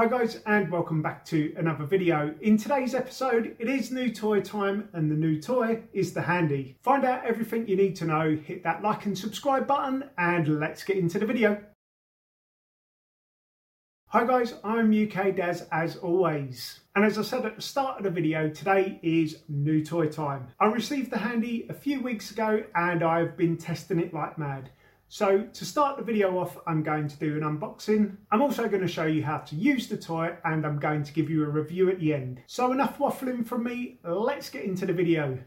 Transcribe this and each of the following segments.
Hi guys and welcome back to another video. In today's episode it is new toy time and the new toy is the Handy. Find out everything you need to know, hit that like and subscribe button and let's get into the video. Hi guys, I'm UK Daz as always. And as I said at the start of the video, today is new toy time. I received the Handy a few weeks ago and I've been testing it like mad. So to start the video off, I'm going to do an unboxing. I'm also going to show you how to use the toy and I'm going to give you a review at the end. So enough waffling from me, let's get into the video.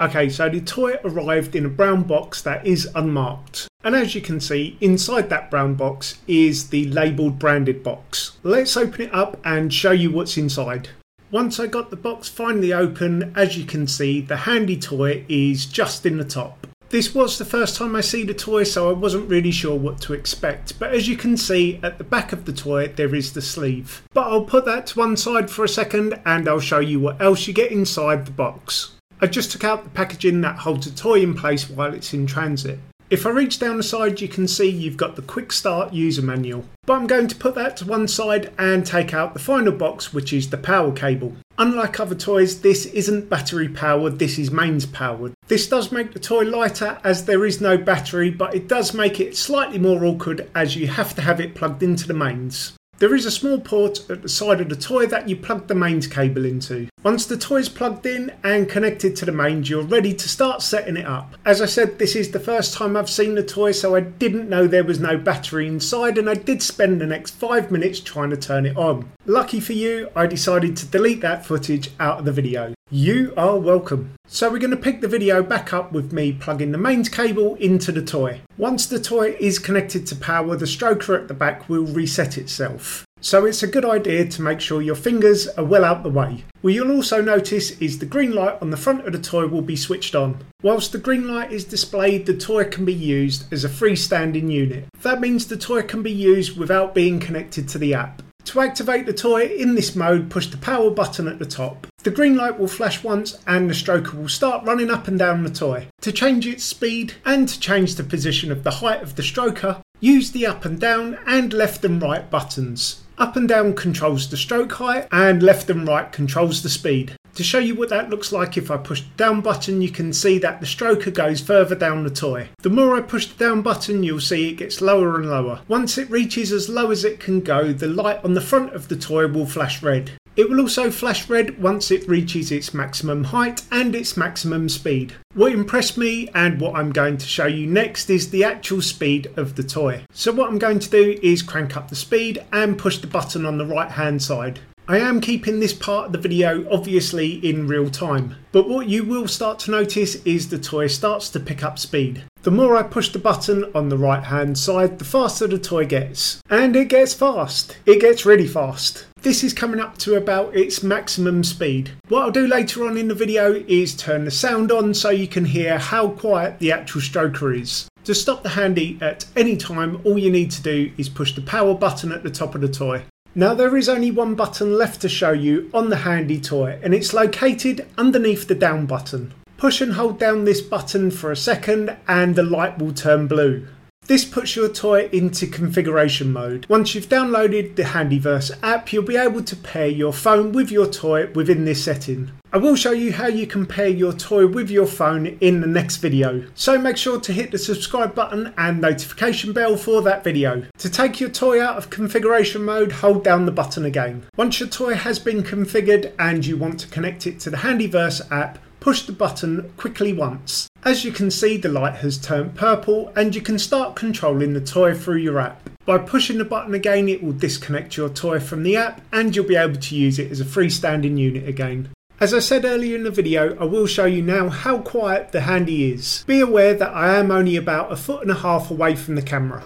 Okay, so the toy arrived in a brown box that is unmarked. And as you can see, inside that brown box is the labelled branded box. Let's open it up and show you what's inside. Once I got the box finally open, as you can see, the handy toy is just in the top. This was the first time I see the toy, so I wasn't really sure what to expect. But as you can see, at the back of the toy, there is the sleeve. But I'll put that to one side for a second and I'll show you what else you get inside the box. I just took out the packaging that holds the toy in place while it's in transit. If I reach down the side you can see you've got the quick start user manual. But I'm going to put that to one side and take out the final box which is the power cable. Unlike other toys this isn't battery powered, this is mains powered. This does make the toy lighter as there is no battery but it does make it slightly more awkward as you have to have it plugged into the mains. There is a small port at the side of the toy that you plug the mains cable into. Once the toy is plugged in and connected to the mains, you're ready to start setting it up. As I said, this is the first time I've seen the toy, so I didn't know there was no battery inside, and I did spend the next five minutes trying to turn it on. Lucky for you, I decided to delete that footage out of the video. You are welcome. So we're going to pick the video back up with me plugging the mains cable into the toy. Once the toy is connected to power, the stroker at the back will reset itself. So it's a good idea to make sure your fingers are well out the way. What you'll also notice is the green light on the front of the toy will be switched on. Whilst the green light is displayed, the toy can be used as a freestanding unit. That means the toy can be used without being connected to the app. To activate the toy in this mode, push the power button at the top. The green light will flash once and the stroker will start running up and down the toy. To change its speed and to change the position of the height of the stroker, use the up and down and left and right buttons. Up and down controls the stroke height and left and right controls the speed. To show you what that looks like if I push the down button you can see that the stroker goes further down the toy. The more I push the down button you'll see it gets lower and lower. Once it reaches as low as it can go the light on the front of the toy will flash red. It will also flash red once it reaches its maximum height and its maximum speed. What impressed me and what I'm going to show you next is the actual speed of the toy. So what I'm going to do is crank up the speed and push the button on the right hand side. I am keeping this part of the video obviously in real time, but what you will start to notice is the toy starts to pick up speed. The more I push the button on the right hand side, the faster the toy gets. And it gets fast. It gets really fast. This is coming up to about its maximum speed. What I'll do later on in the video is turn the sound on so you can hear how quiet the actual stroker is. To stop the handy at any time, all you need to do is push the power button at the top of the toy. Now there is only one button left to show you on the handy toy and it's located underneath the down button. Push and hold down this button for a second and the light will turn blue. This puts your toy into configuration mode. Once you've downloaded the Handyverse app, you'll be able to pair your phone with your toy within this setting. I will show you how you can pair your toy with your phone in the next video. So make sure to hit the subscribe button and notification bell for that video. To take your toy out of configuration mode, hold down the button again. Once your toy has been configured and you want to connect it to the Handyverse app, push the button quickly once. As you can see the light has turned purple and you can start controlling the toy through your app. By pushing the button again it will disconnect your toy from the app and you'll be able to use it as a freestanding unit again. As I said earlier in the video, I will show you now how quiet the Handy is. Be aware that I am only about a foot and a half away from the camera.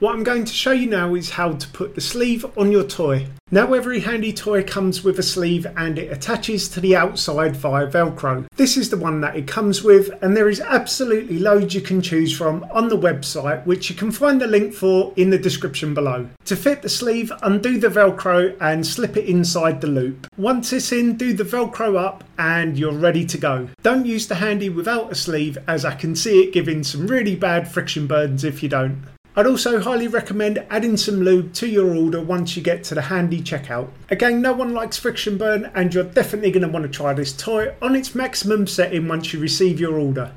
What I'm going to show you now is how to put the sleeve on your toy. Now every handy toy comes with a sleeve and it attaches to the outside via velcro. This is the one that it comes with and there is absolutely loads you can choose from on the website which you can find the link for in the description below. To fit the sleeve undo the velcro and slip it inside the loop. Once it's in do the velcro up and you're ready to go. Don't use the handy without a sleeve as I can see it giving some really bad friction burns if you don't. I'd also highly recommend adding some lube to your order once you get to the handy checkout. Again, no one likes friction burn and you're definitely going to want to try this toy on its maximum setting once you receive your order.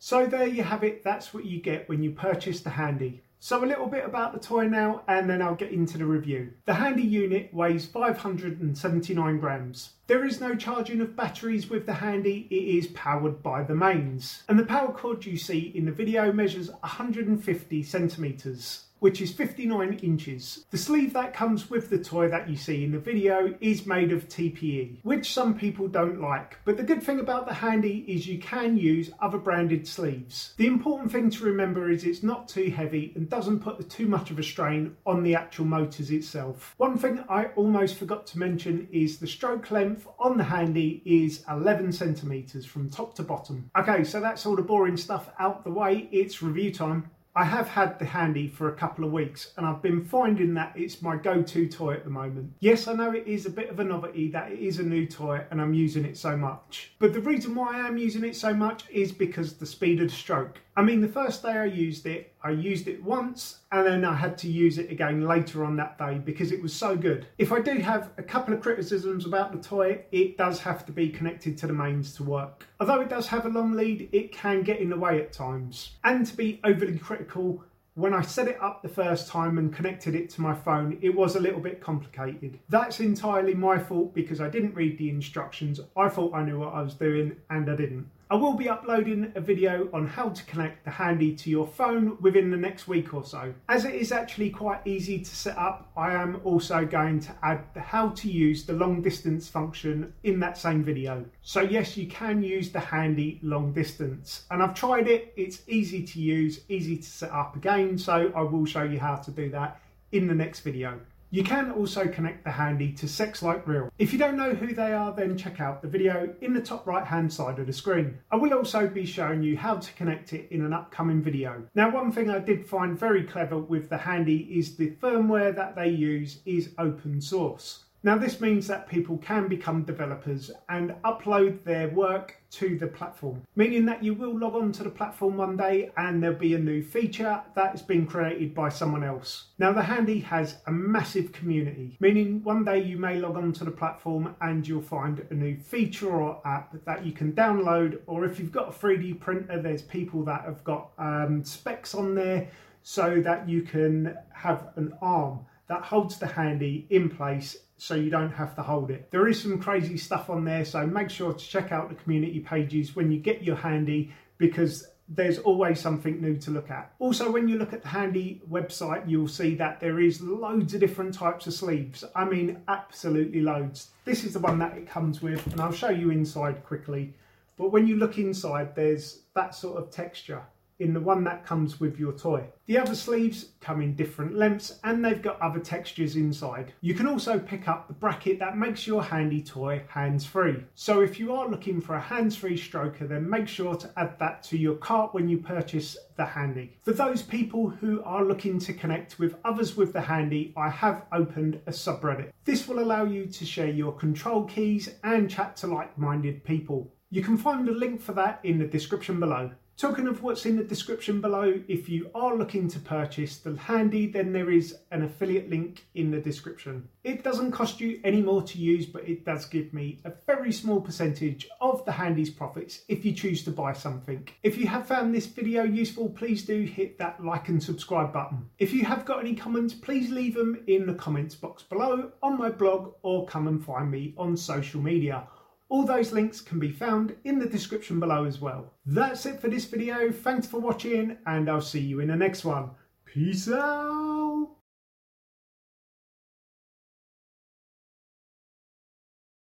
So there you have it, that's what you get when you purchase the handy. So a little bit about the toy now and then I'll get into the review. The handy unit weighs 579 grams. There is no charging of batteries with the handy, it is powered by the mains. And the power cord you see in the video measures 150 centimetres which is 59 inches. The sleeve that comes with the toy that you see in the video is made of TPE, which some people don't like. But the good thing about the Handy is you can use other branded sleeves. The important thing to remember is it's not too heavy and doesn't put too much of a strain on the actual motors itself. One thing I almost forgot to mention is the stroke length on the Handy is 11 centimeters from top to bottom. Okay, so that's all the boring stuff out the way. It's review time. I have had the handy for a couple of weeks and I've been finding that it's my go-to toy at the moment. Yes, I know it is a bit of a novelty that it is a new toy and I'm using it so much. But the reason why I am using it so much is because the speed of the stroke. I mean, the first day I used it, I used it once and then I had to use it again later on that day because it was so good. If I do have a couple of criticisms about the toy, it does have to be connected to the mains to work. Although it does have a long lead, it can get in the way at times. And to be overly critical, when I set it up the first time and connected it to my phone, it was a little bit complicated. That's entirely my fault because I didn't read the instructions. I thought I knew what I was doing and I didn't. I will be uploading a video on how to connect the handy to your phone within the next week or so. As it is actually quite easy to set up, I am also going to add the how to use the long distance function in that same video. So yes, you can use the handy long distance and I've tried it. It's easy to use, easy to set up again. So I will show you how to do that in the next video. You can also connect the handy to Sex Like Real. If you don't know who they are, then check out the video in the top right hand side of the screen. I will also be showing you how to connect it in an upcoming video. Now, one thing I did find very clever with the handy is the firmware that they use is open source. Now this means that people can become developers and upload their work to the platform, meaning that you will log on to the platform one day and there'll be a new feature that's been created by someone else. Now the Handy has a massive community, meaning one day you may log on to the platform and you'll find a new feature or app that you can download or if you've got a 3D printer there's people that have got um, specs on there so that you can have an arm that holds the handy in place so you don't have to hold it. There is some crazy stuff on there, so make sure to check out the community pages when you get your handy because there's always something new to look at. Also, when you look at the Handy website, you'll see that there is loads of different types of sleeves. I mean, absolutely loads. This is the one that it comes with, and I'll show you inside quickly. But when you look inside, there's that sort of texture in the one that comes with your toy. The other sleeves come in different lengths and they've got other textures inside. You can also pick up the bracket that makes your handy toy hands-free. So if you are looking for a hands-free stroker then make sure to add that to your cart when you purchase the handy. For those people who are looking to connect with others with the handy, I have opened a subreddit. This will allow you to share your control keys and chat to like-minded people. You can find a link for that in the description below. Talking of what's in the description below, if you are looking to purchase the Handy, then there is an affiliate link in the description. It doesn't cost you any more to use, but it does give me a very small percentage of the Handy's profits if you choose to buy something. If you have found this video useful, please do hit that like and subscribe button. If you have got any comments, please leave them in the comments box below on my blog or come and find me on social media. All those links can be found in the description below as well. That's it for this video. Thanks for watching and I'll see you in the next one. Peace out.